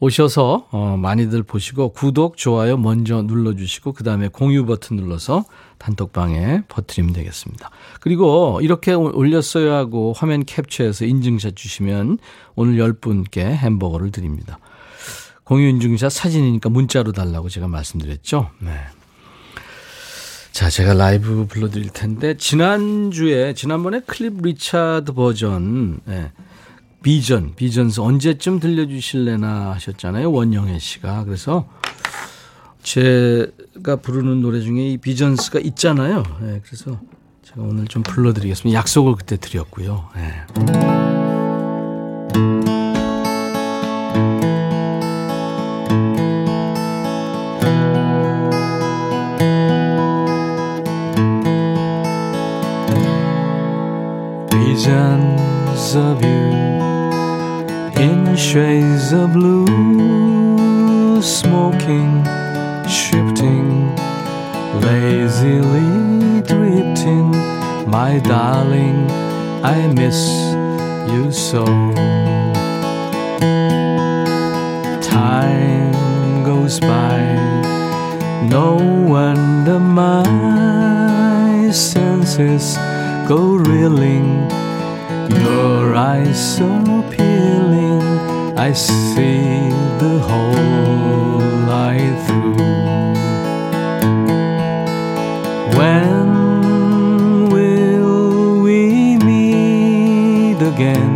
오셔서 어, 많이들 보시고 구독, 좋아요 먼저 눌러주시고 그 다음에 공유 버튼 눌러서 단톡방에 퍼뜨리면 되겠습니다. 그리고 이렇게 올렸어요 하고 화면 캡처해서 인증샷 주시면 오늘 10분께 햄버거를 드립니다. 공유 인증샷 사진이니까 문자로 달라고 제가 말씀드렸죠. 네. 자, 제가 라이브 불러드릴 텐데, 지난주에, 지난번에 클리프 리차드 버전, 네. Vision, Visions 언제쯤 들려주실래나 하셨잖아요. 원영애 씨가. 그래서 제가 부르는 노래 중에 이 비전스가 있잖아요. 네, 그래서 제가 오늘 좀 불러드리겠습니다. 약속을 그때 드렸고요. 네. Of blue smoking, shifting, lazily drifting. My darling, I miss you so. Time goes by, no wonder my senses go reeling. Your eyes so appealing, I see the whole light through. When will we meet again?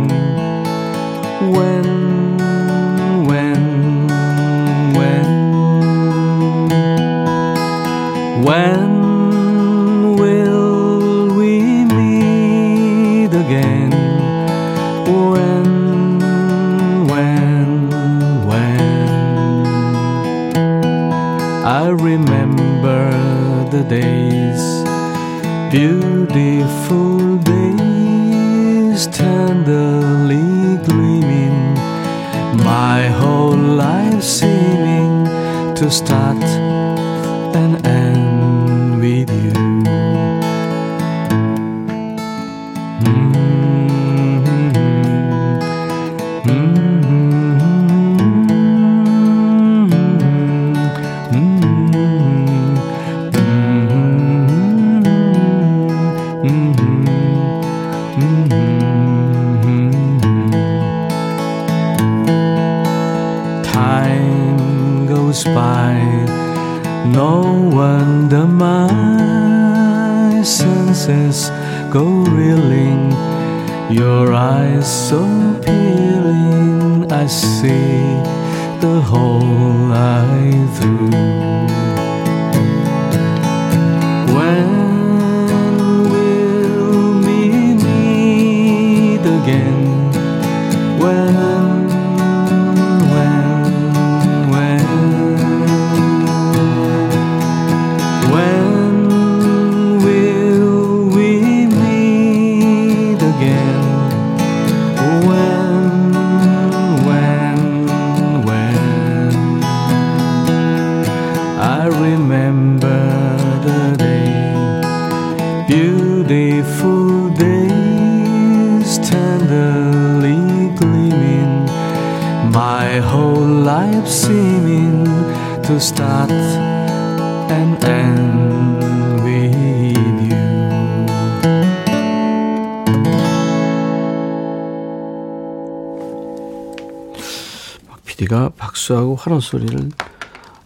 Beautiful days, tenderly gleaming, my whole life seeming to start no wonder my senses go reeling. Your eyes so appealing, I see the whole eye through. When will we meet again? When, to start and end with you. 박 PD가 박수하고 환호 소리를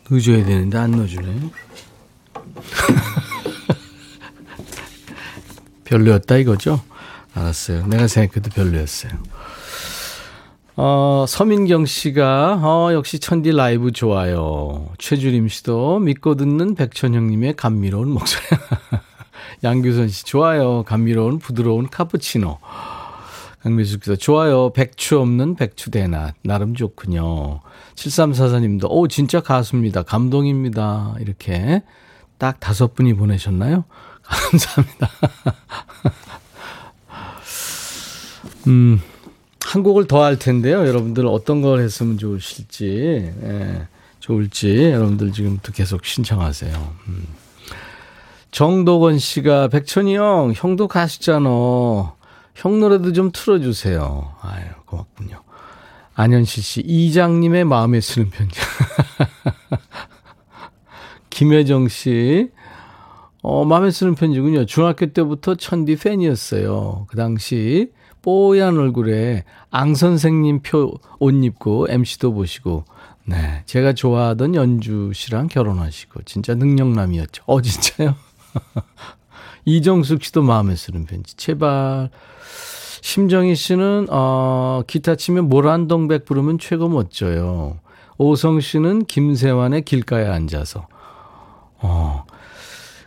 넣어줘야 되는데 안 넣어주네. [laughs] 별로였다 이거죠? 알았어요. 내가 생각해도 별로였어요. 어, 서민경 씨가, 어, 역시 천디 라이브 좋아요. 최주림 씨도 믿고 듣는 백천형님의 감미로운 목소리. [laughs] 양규선 씨, 좋아요. 감미로운 부드러운 카푸치노. 강미숙 씨도 좋아요. 백추 없는 백추대낮. 나름 좋군요. 7344님도, 오, 진짜 가수입니다. 감동입니다. 이렇게 딱 다섯 분이 보내셨나요? [laughs] 감사합니다. [laughs] 음, 한 곡을 더 할 텐데요. 여러분들 어떤 걸 했으면 좋으실지, 예, 좋을지 여러분들 지금부터 계속 신청하세요. 음. 정도건 씨가 백천이 형, 형도 가수잖아. 형 노래도 좀 틀어주세요. 아유, 고맙군요. 안현실 씨, 이장님의 마음에 쓰는 편지. [laughs] 김혜정 씨, 어, 마음에 쓰는 편지군요. 중학교 때부터 천디 팬이었어요. 그 당시 뽀얀 얼굴에 앙 선생님 표 옷 입고 MC도 보시고, 네. 제가 좋아하던 연주 씨랑 결혼하시고, 진짜 능력남이었죠. 어, 진짜요? [laughs] 이정숙 씨도 마음에 쓰는 편지. 제발. 심정희 씨는, 어, 기타 치면 모란동백 부르면 최고 멋져요. 오성 씨는 김세환의 길가에 앉아서. 어,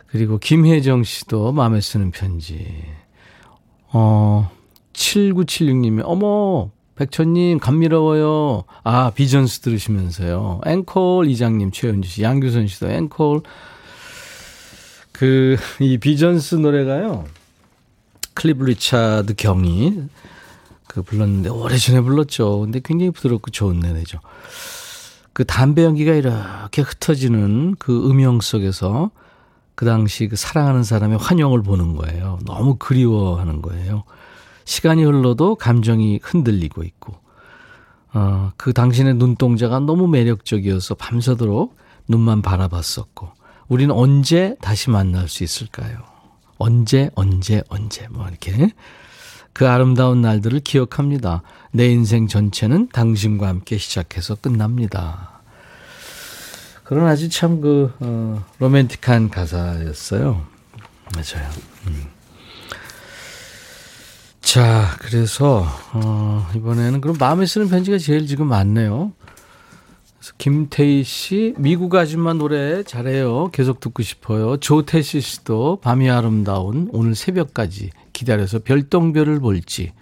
그리고 김혜정 씨도 마음에 쓰는 편지. 어, 7976님이, 어머, 백천님, 감미로워요. 아, Visions 들으시면서요. 앵콜 이장님, 최현주 씨, 양규선 씨도 앵콜. 그, 이 Visions 노래가요. 클리프 리차드 경이 그 불렀는데, 오래전에 불렀죠. 근데 굉장히 부드럽고 좋은 노래죠. 그 담배 연기가 이렇게 흩어지는 그 음영 속에서 그 당시 그 사랑하는 사람의 환영을 보는 거예요. 너무 그리워하는 거예요. 시간이 흘러도 감정이 흔들리고 있고, 어, 그 당신의 눈동자가 너무 매력적이어서 밤새도록 눈만 바라봤었고, 우리는 언제 다시 만날 수 있을까요? 언제, 언제, 언제, 뭐 이렇게. 그 아름다운 날들을 기억합니다. 내 인생 전체는 당신과 함께 시작해서 끝납니다. 그런 아주 참 그, 어, 로맨틱한 가사였어요. 맞아요. 음. 자, 그래서, 어, 이번에는 그럼 마음에 쓰는 편지가 제일 지금 많네요. 그래서 김태희 씨, 미국 아줌마 노래 잘해요. 계속 듣고 싶어요. 조태시 씨도 밤이 아름다운 오늘 새벽까지 기다려서 별똥별을 볼지.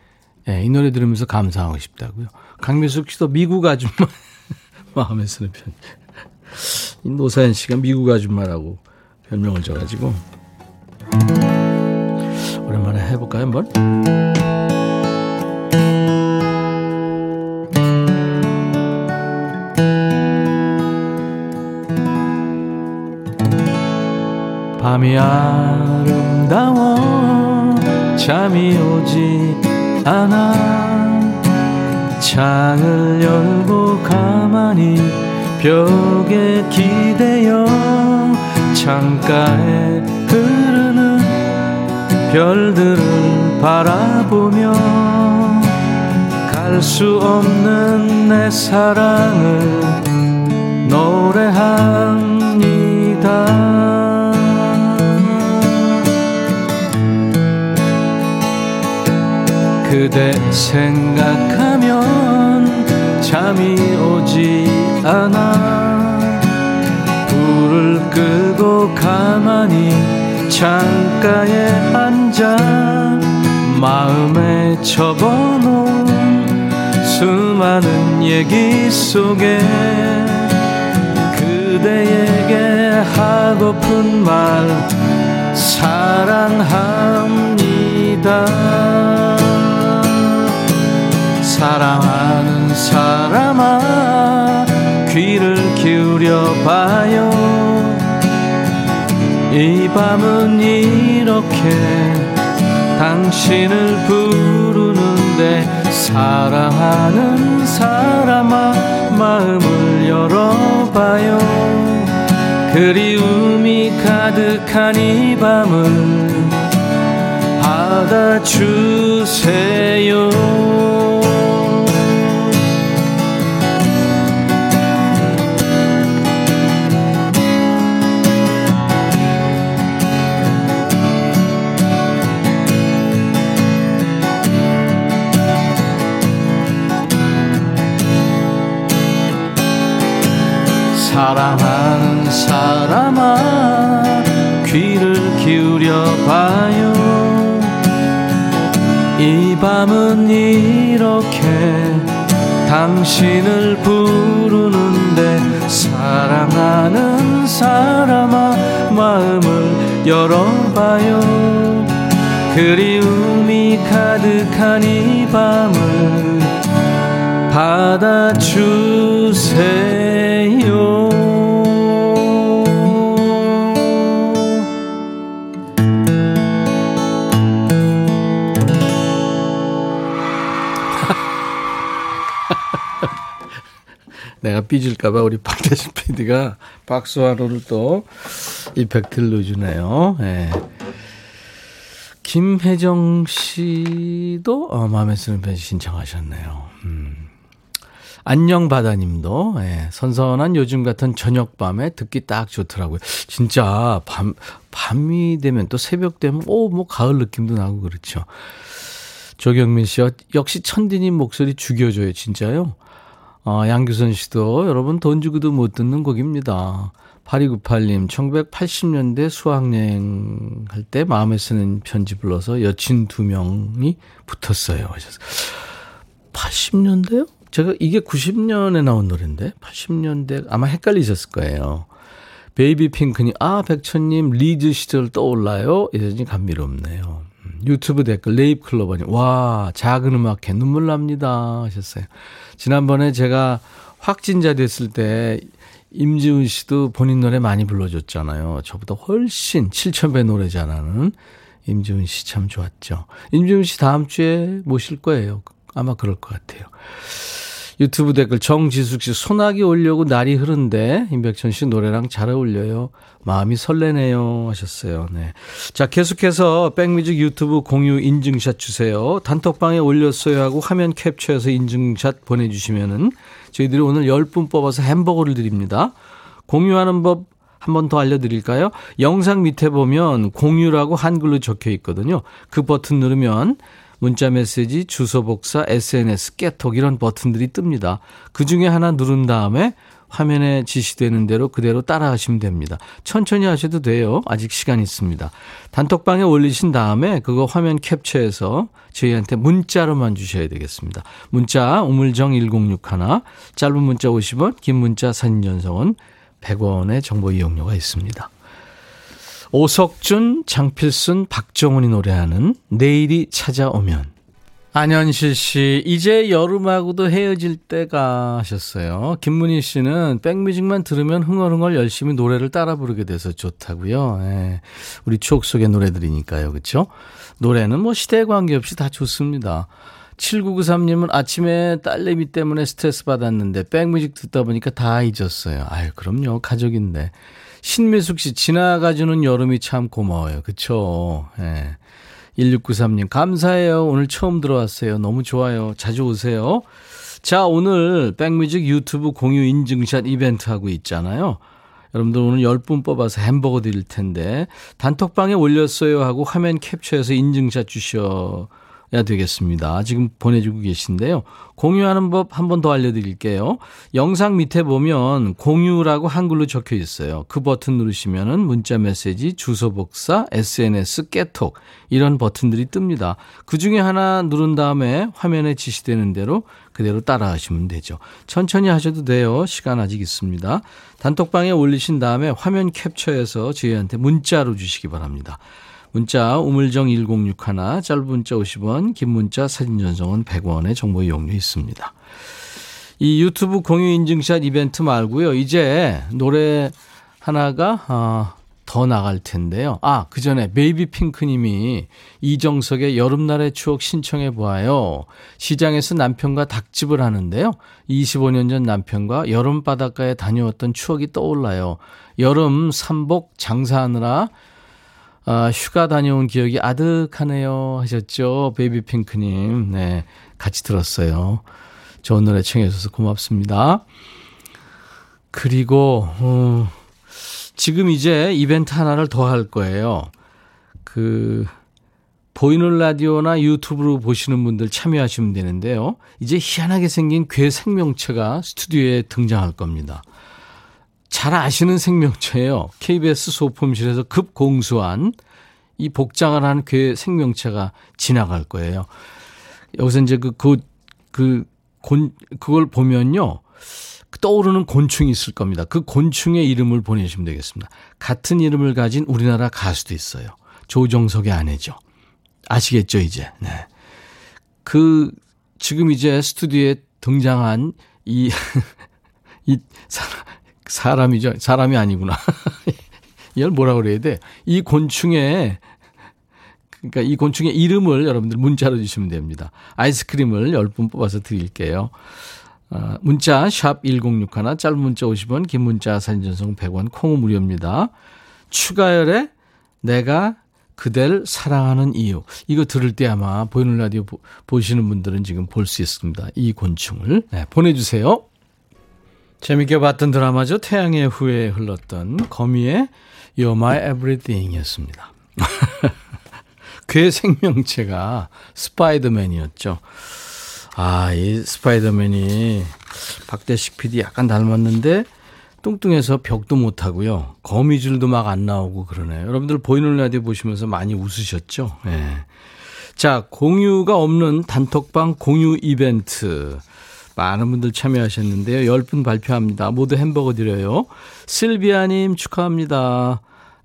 예, 이 노래 들으면서 감상하고 싶다고요. 강미숙 씨도 미국 아줌마 [laughs] 마음에 쓰는 편지. 이 노사연 씨가 미국 아줌마라고 별명을 줘가지고 오랜만에 해볼까요 한번? 밤이 아름다워 잠이 오지 않아 창을 열고 가만히 벽에 기대어 창가에 흐르는 별들을 바라보며 갈 수 없는 내 사랑을 노래합니다. 그대 생각하면 잠이 오지 않아 불을 끄고 가만히 창가에 앉아 마음에 접어놓은 수많은 얘기 속에 그대에게 하고픈 말 사랑합니다. 사랑하는 사람아 귀를 기울여 봐요 이 밤은 이렇게 당신을 부르는데 사랑하는 사람아 마음을 열어봐요. 그리움이 가득한 이 밤을 받아주세요 사랑하는 사람아 귀를 기울여 봐요. 이 밤은 이렇게 당신을 부르는데 사랑하는 사람아 마음을 열어봐요. 그리움이 가득한 이 밤을 받아주세요 내가 삐질까봐 우리 박대신 PD가 박수환호를 또 이펙트를 넣어주네요. 네. 김혜정 씨도 어, 마음에 쓰는 편지 신청하셨네요. 음. 안녕 바다님도 예, 선선한 요즘 같은 저녁 밤에 듣기 딱 좋더라고요. 진짜 밤 밤이 되면 또 새벽 되면 오 뭐 가을 느낌도 나고 그렇죠. 조경민 씨 역시 천디님 목소리 죽여줘요 진짜요. 어, 양규선 씨도 여러분 돈 주고도 못 듣는 곡입니다. 8298님, 1980년대 수학여행 할 때 마음에 쓰는 편지 불러서 여친 두 명이 붙었어요. 하셔서. 80년대요? 제가 이게 90년에 나온 노래인데, 80년대, 아마 헷갈리셨을 거예요. 베이비 핑크님, 아, 백천님, 리즈 시절 떠올라요? 이러니 감미롭네요. 유튜브 댓글, 레이프 클로버님, 와, 작은 음악회 눈물 납니다. 하셨어요. 지난번에 제가 확진자 됐을 때 임지훈 씨도 본인 노래 많이 불러줬잖아요. 저보다 훨씬 7천배 노래 잘하는 임지훈 씨 참 좋았죠. 임지훈 씨 다음 주에 모실 거예요. 아마 그럴 것 같아요. 유튜브 댓글 정지숙 씨 소나기 오려고 날이 흐른데 임백천 씨 노래랑 잘 어울려요. 마음이 설레네요 하셨어요. 네. 자, 계속해서 백뮤직 유튜브 공유 인증샷 주세요. 단톡방에 올렸어요 하고 화면 캡처해서 인증샷 보내 주시면은 저희들이 오늘 10분 뽑아서 햄버거를 드립니다. 공유하는 법 한번더 알려드릴까요? 영상 밑에 보면 공유라고 한글로 적혀 있거든요. 그 버튼 누르면 문자 메시지, 주소 복사, SNS, 깨톡 이런 버튼들이 뜹니다. 그 중에 하나 누른 다음에 화면에 지시되는 대로 그대로 따라하시면 됩니다. 천천히 하셔도 돼요. 아직 시간 있습니다. 단톡방에 올리신 다음에 그거 화면 캡처해서 저희한테 문자로만 주셔야 되겠습니다. 문자 우물정 1061 짧은 문자 50원 긴 문자 사진 전송은 100원의 정보 이용료가 있습니다. 오석준, 장필순, 박정훈이 노래하는 내일이 찾아오면 안현실 씨, 이제 여름하고도 헤어질 때가 하셨어요. 김문희 씨는 백뮤직만 들으면 흥얼흥얼 열심히 노래를 따라 부르게 돼서 좋다고요. 예. 우리 추억 속의 노래들이니까요. 그렇죠? 노래는 뭐 시대에 관계없이 다 좋습니다. 7993님은 아침에 딸내미 때문에 스트레스 받았는데 백뮤직 듣다 보니까 다 잊었어요. 아유, 그럼요. 가족인데. 신미숙 씨, 지나가주는 여름이 참 고마워요. 그쵸? 예. 1693님, 감사해요. 오늘 처음 들어왔어요. 너무 좋아요. 자주 오세요. 자, 오늘 백뮤직 유튜브 공유 인증샷 이벤트 하고 있잖아요. 여러분들 오늘 10분 뽑아서 햄버거 드릴 텐데, 단톡방에 올렸어요 하고 화면 캡처해서 인증샷 주셔. 야 되겠습니다. 지금 보내주고 계신데요. 공유하는 법 한 번 더 알려드릴게요. 영상 밑에 보면 공유라고 한글로 적혀 있어요. 그 버튼 누르시면은 문자 메시지, 주소 복사, SNS, 깨톡 이런 버튼들이 뜹니다. 그 중에 하나 누른 다음에 화면에 지시되는 대로 그대로 따라하시면 되죠. 천천히 하셔도 돼요. 시간 아직 있습니다. 단톡방에 올리신 다음에 화면 캡처해서 저희한테 문자로 주시기 바랍니다. 문자 우물정 1061 짧은 문자 50원 긴 문자 사진 전송은 100원의 정보 이용료 있습니다. 이 유튜브 공유 인증샷 이벤트 말고요. 이제 노래 하나가 어, 더 나갈 텐데요. 아, 그 전에 베이비 핑크님이 이정석의 여름날의 추억 신청해 보아요. 시장에서 남편과 닭집을 하는데요. 25년 전 남편과 여름 바닷가에 다녀왔던 추억이 떠올라요. 여름 삼복 장사하느라 아, 휴가 다녀온 기억이 아득하네요 하셨죠. 베이비핑크님. 네. 같이 들었어요. 좋은 노래 청해주셔서 고맙습니다. 그리고, 어, 지금 이제 이벤트 하나를 더 할 거예요. 그, 보이는 라디오나 유튜브로 보시는 분들 참여하시면 되는데요. 이제 희한하게 생긴 괴 생명체가 스튜디오에 등장할 겁니다. 잘 아시는 생명체예요. KBS 소품실에서 급 공수한 이 복장을 한그 생명체가 지나갈 거예요. 여기서 이제 그, 그, 그, 곤, 그걸 보면요. 떠오르는 곤충이 있을 겁니다. 그 곤충의 이름을 보내주시면 되겠습니다. 같은 이름을 가진 우리나라 가수도 있어요. 조정석의 아내죠. 아시겠죠, 이제. 네. 그, 지금 이제 스튜디오에 등장한 이, [laughs] 이 사람, 사람이죠. 사람이 아니구나. [laughs] 이걸 뭐라 그래야 돼? 이 곤충의 그러니까 이 곤충의 이름을 여러분들 문자로 주시면 됩니다. 아이스크림을 10분 뽑아서 드릴게요. 어, 문자 샵 1061, 짧은 문자 50원, 긴 문자 사진 전송 100원, 콩은 무료입니다. 추가열에 내가 그댈 사랑하는 이유. 이거 들을 때 아마 보이는 라디오 보, 시는 분들은 지금 볼 수 있습니다. 이 곤충을. 네, 보내주세요. 재밌게 봤던 드라마죠. 태양의 후에 흘렀던 거미의 You're My Everything 이었습니다. [laughs] 괴 생명체가 스파이더맨이었죠. 아, 이 스파이더맨이 박대식 PD 약간 닮았는데 뚱뚱해서 벽도 못하고요. 거미줄도 막 안 나오고 그러네요. 여러분들 보이는 라디오 보시면서 많이 웃으셨죠? 네. 자, 공유가 없는 단톡방 공유 이벤트. 많은 분들 참여하셨는데요. 10분 발표합니다. 모두 햄버거 드려요. 실비아님 축하합니다.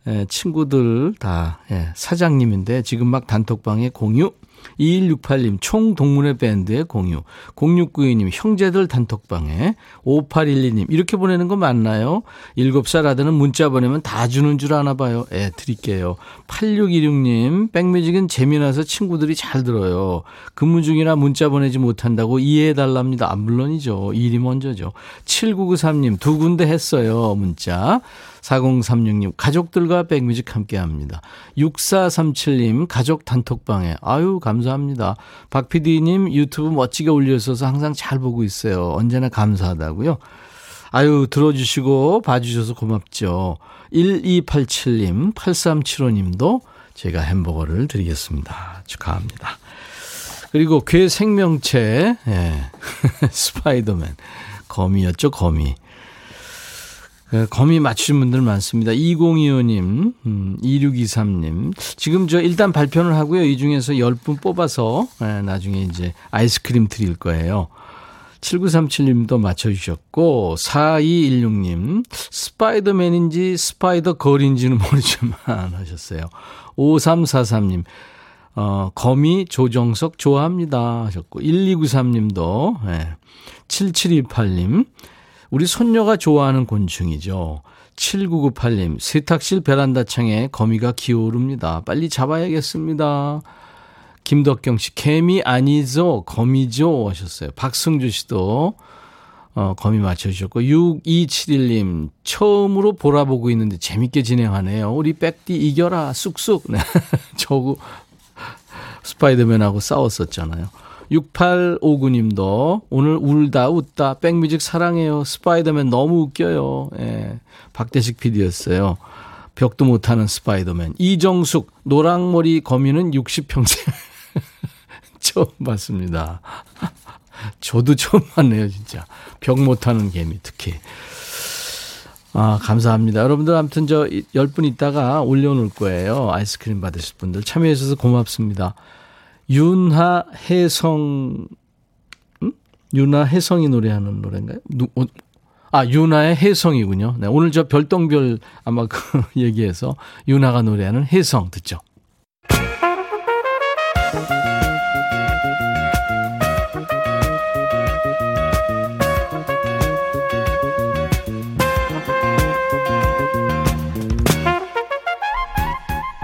예, 친구들 다 예, 사장님인데 지금 막 단톡방에 공유 2168님, 총동문회 밴드의 공유. 0692님, 형제들 단톡방에. 5812님, 이렇게 보내는 거 맞나요? 7살 아들은 문자 보내면 다 주는 줄 아나 봐요. 예, 드릴게요. 8616님, 백뮤직은 재미나서 친구들이 잘 들어요. 근무 중이라 문자 보내지 못한다고 이해해달랍니다. 아, 물론이죠. 일이 먼저죠. 7993님, 두 군데 했어요. 문자. 4036님, 가족들과 백뮤직 함께 합니다. 6437님, 가족 단톡방에. 아유, 감사합니다. 박 PD님, 유튜브 멋지게 올려주셔서 항상 잘 보고 있어요. 언제나 감사하다고요. 아유, 들어주시고 봐주셔서 고맙죠. 1287님, 8375님도 제가 햄버거를 드리겠습니다. 축하합니다. 그리고 괴 생명체, 예. [laughs] 스파이더맨. 거미였죠, 거미. 그 거미 맞추신 분들 많습니다. 2025님, 음, 2623님. 지금 저 일단 발표를 하고요. 이 중에서 10분 뽑아서 예, 나중에 이제 아이스크림 드릴 거예요. 7937님도 맞춰주셨고, 4216님, 스파이더맨인지 스파이더 걸인지는 모르지만 [laughs] 하셨어요. 5343님, 어, 거미 조정석 좋아합니다 하셨고, 1293님도, 예. 7728님, 우리 손녀가 좋아하는 곤충이죠. 7998님, 세탁실 베란다 창에 거미가 기어오릅니다. 빨리 잡아야겠습니다. 김덕경 씨, 개미 아니죠? 거미죠? 하셨어요. 박승주 씨도, 어, 거미 맞춰주셨고, 6271님, 처음으로 보라보고 있는데 재밌게 진행하네요. 우리 백디 이겨라, 쑥쑥. [laughs] 네. 저거, 스파이더맨하고 싸웠었잖아요. 6859님도 오늘 울다 웃다 백뮤직 사랑해요. 스파이더맨 너무 웃겨요. 예. 박대식 PD였어요. 벽도 못 타는 스파이더맨. 이정숙 노랑머리 거미는 60평생. [laughs] 처음 봤습니다. [laughs] 저도 처음 봤네요, 진짜. 벽 못 타는 거미 특히. 아, 감사합니다. 여러분들 아무튼 저 10분 있다가 올려놓을 거예요. 아이스크림 받으실 분들 참여해 주셔서 고맙습니다. 윤하 혜성 음? 윤하 혜성이 노래하는 노래인가요? 누, 어, 아 윤하의 혜성이군요. 네, 오늘 저 별똥별 아마 그 [laughs] 얘기해서 윤하가 노래하는 혜성 듣죠.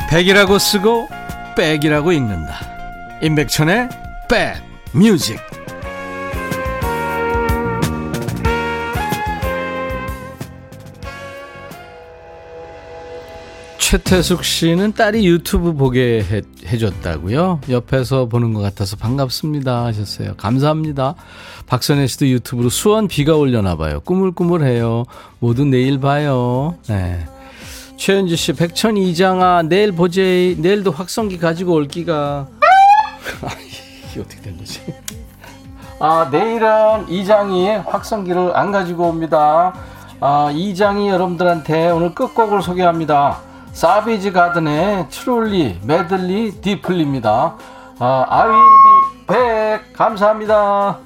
백이라고 쓰고 백이라고 읽는다. 임백천의 백뮤직 최태숙 씨는 딸이 유튜브 보게 해, 해줬다고요? 옆에서 보는 것 같아서 반갑습니다 하셨어요. 감사합니다. 박선혜 씨도 유튜브로 수원 비가 올려나 봐요. 꾸물꾸물해요. 모두 내일 봐요. 네. 최현주 씨, 백천 이장아, 내일 보제, 내일도 확성기 가지고 올 기가. 아, 이게 어떻게 된 거지? 아, 내일은 이장이 확성기를 안 가지고 옵니다. 아, 이장이 여러분들한테 오늘 끝곡을 소개합니다. 사비지 가든의 트롤리 메들리 디플리입니다. 아, I will be back. 감사합니다.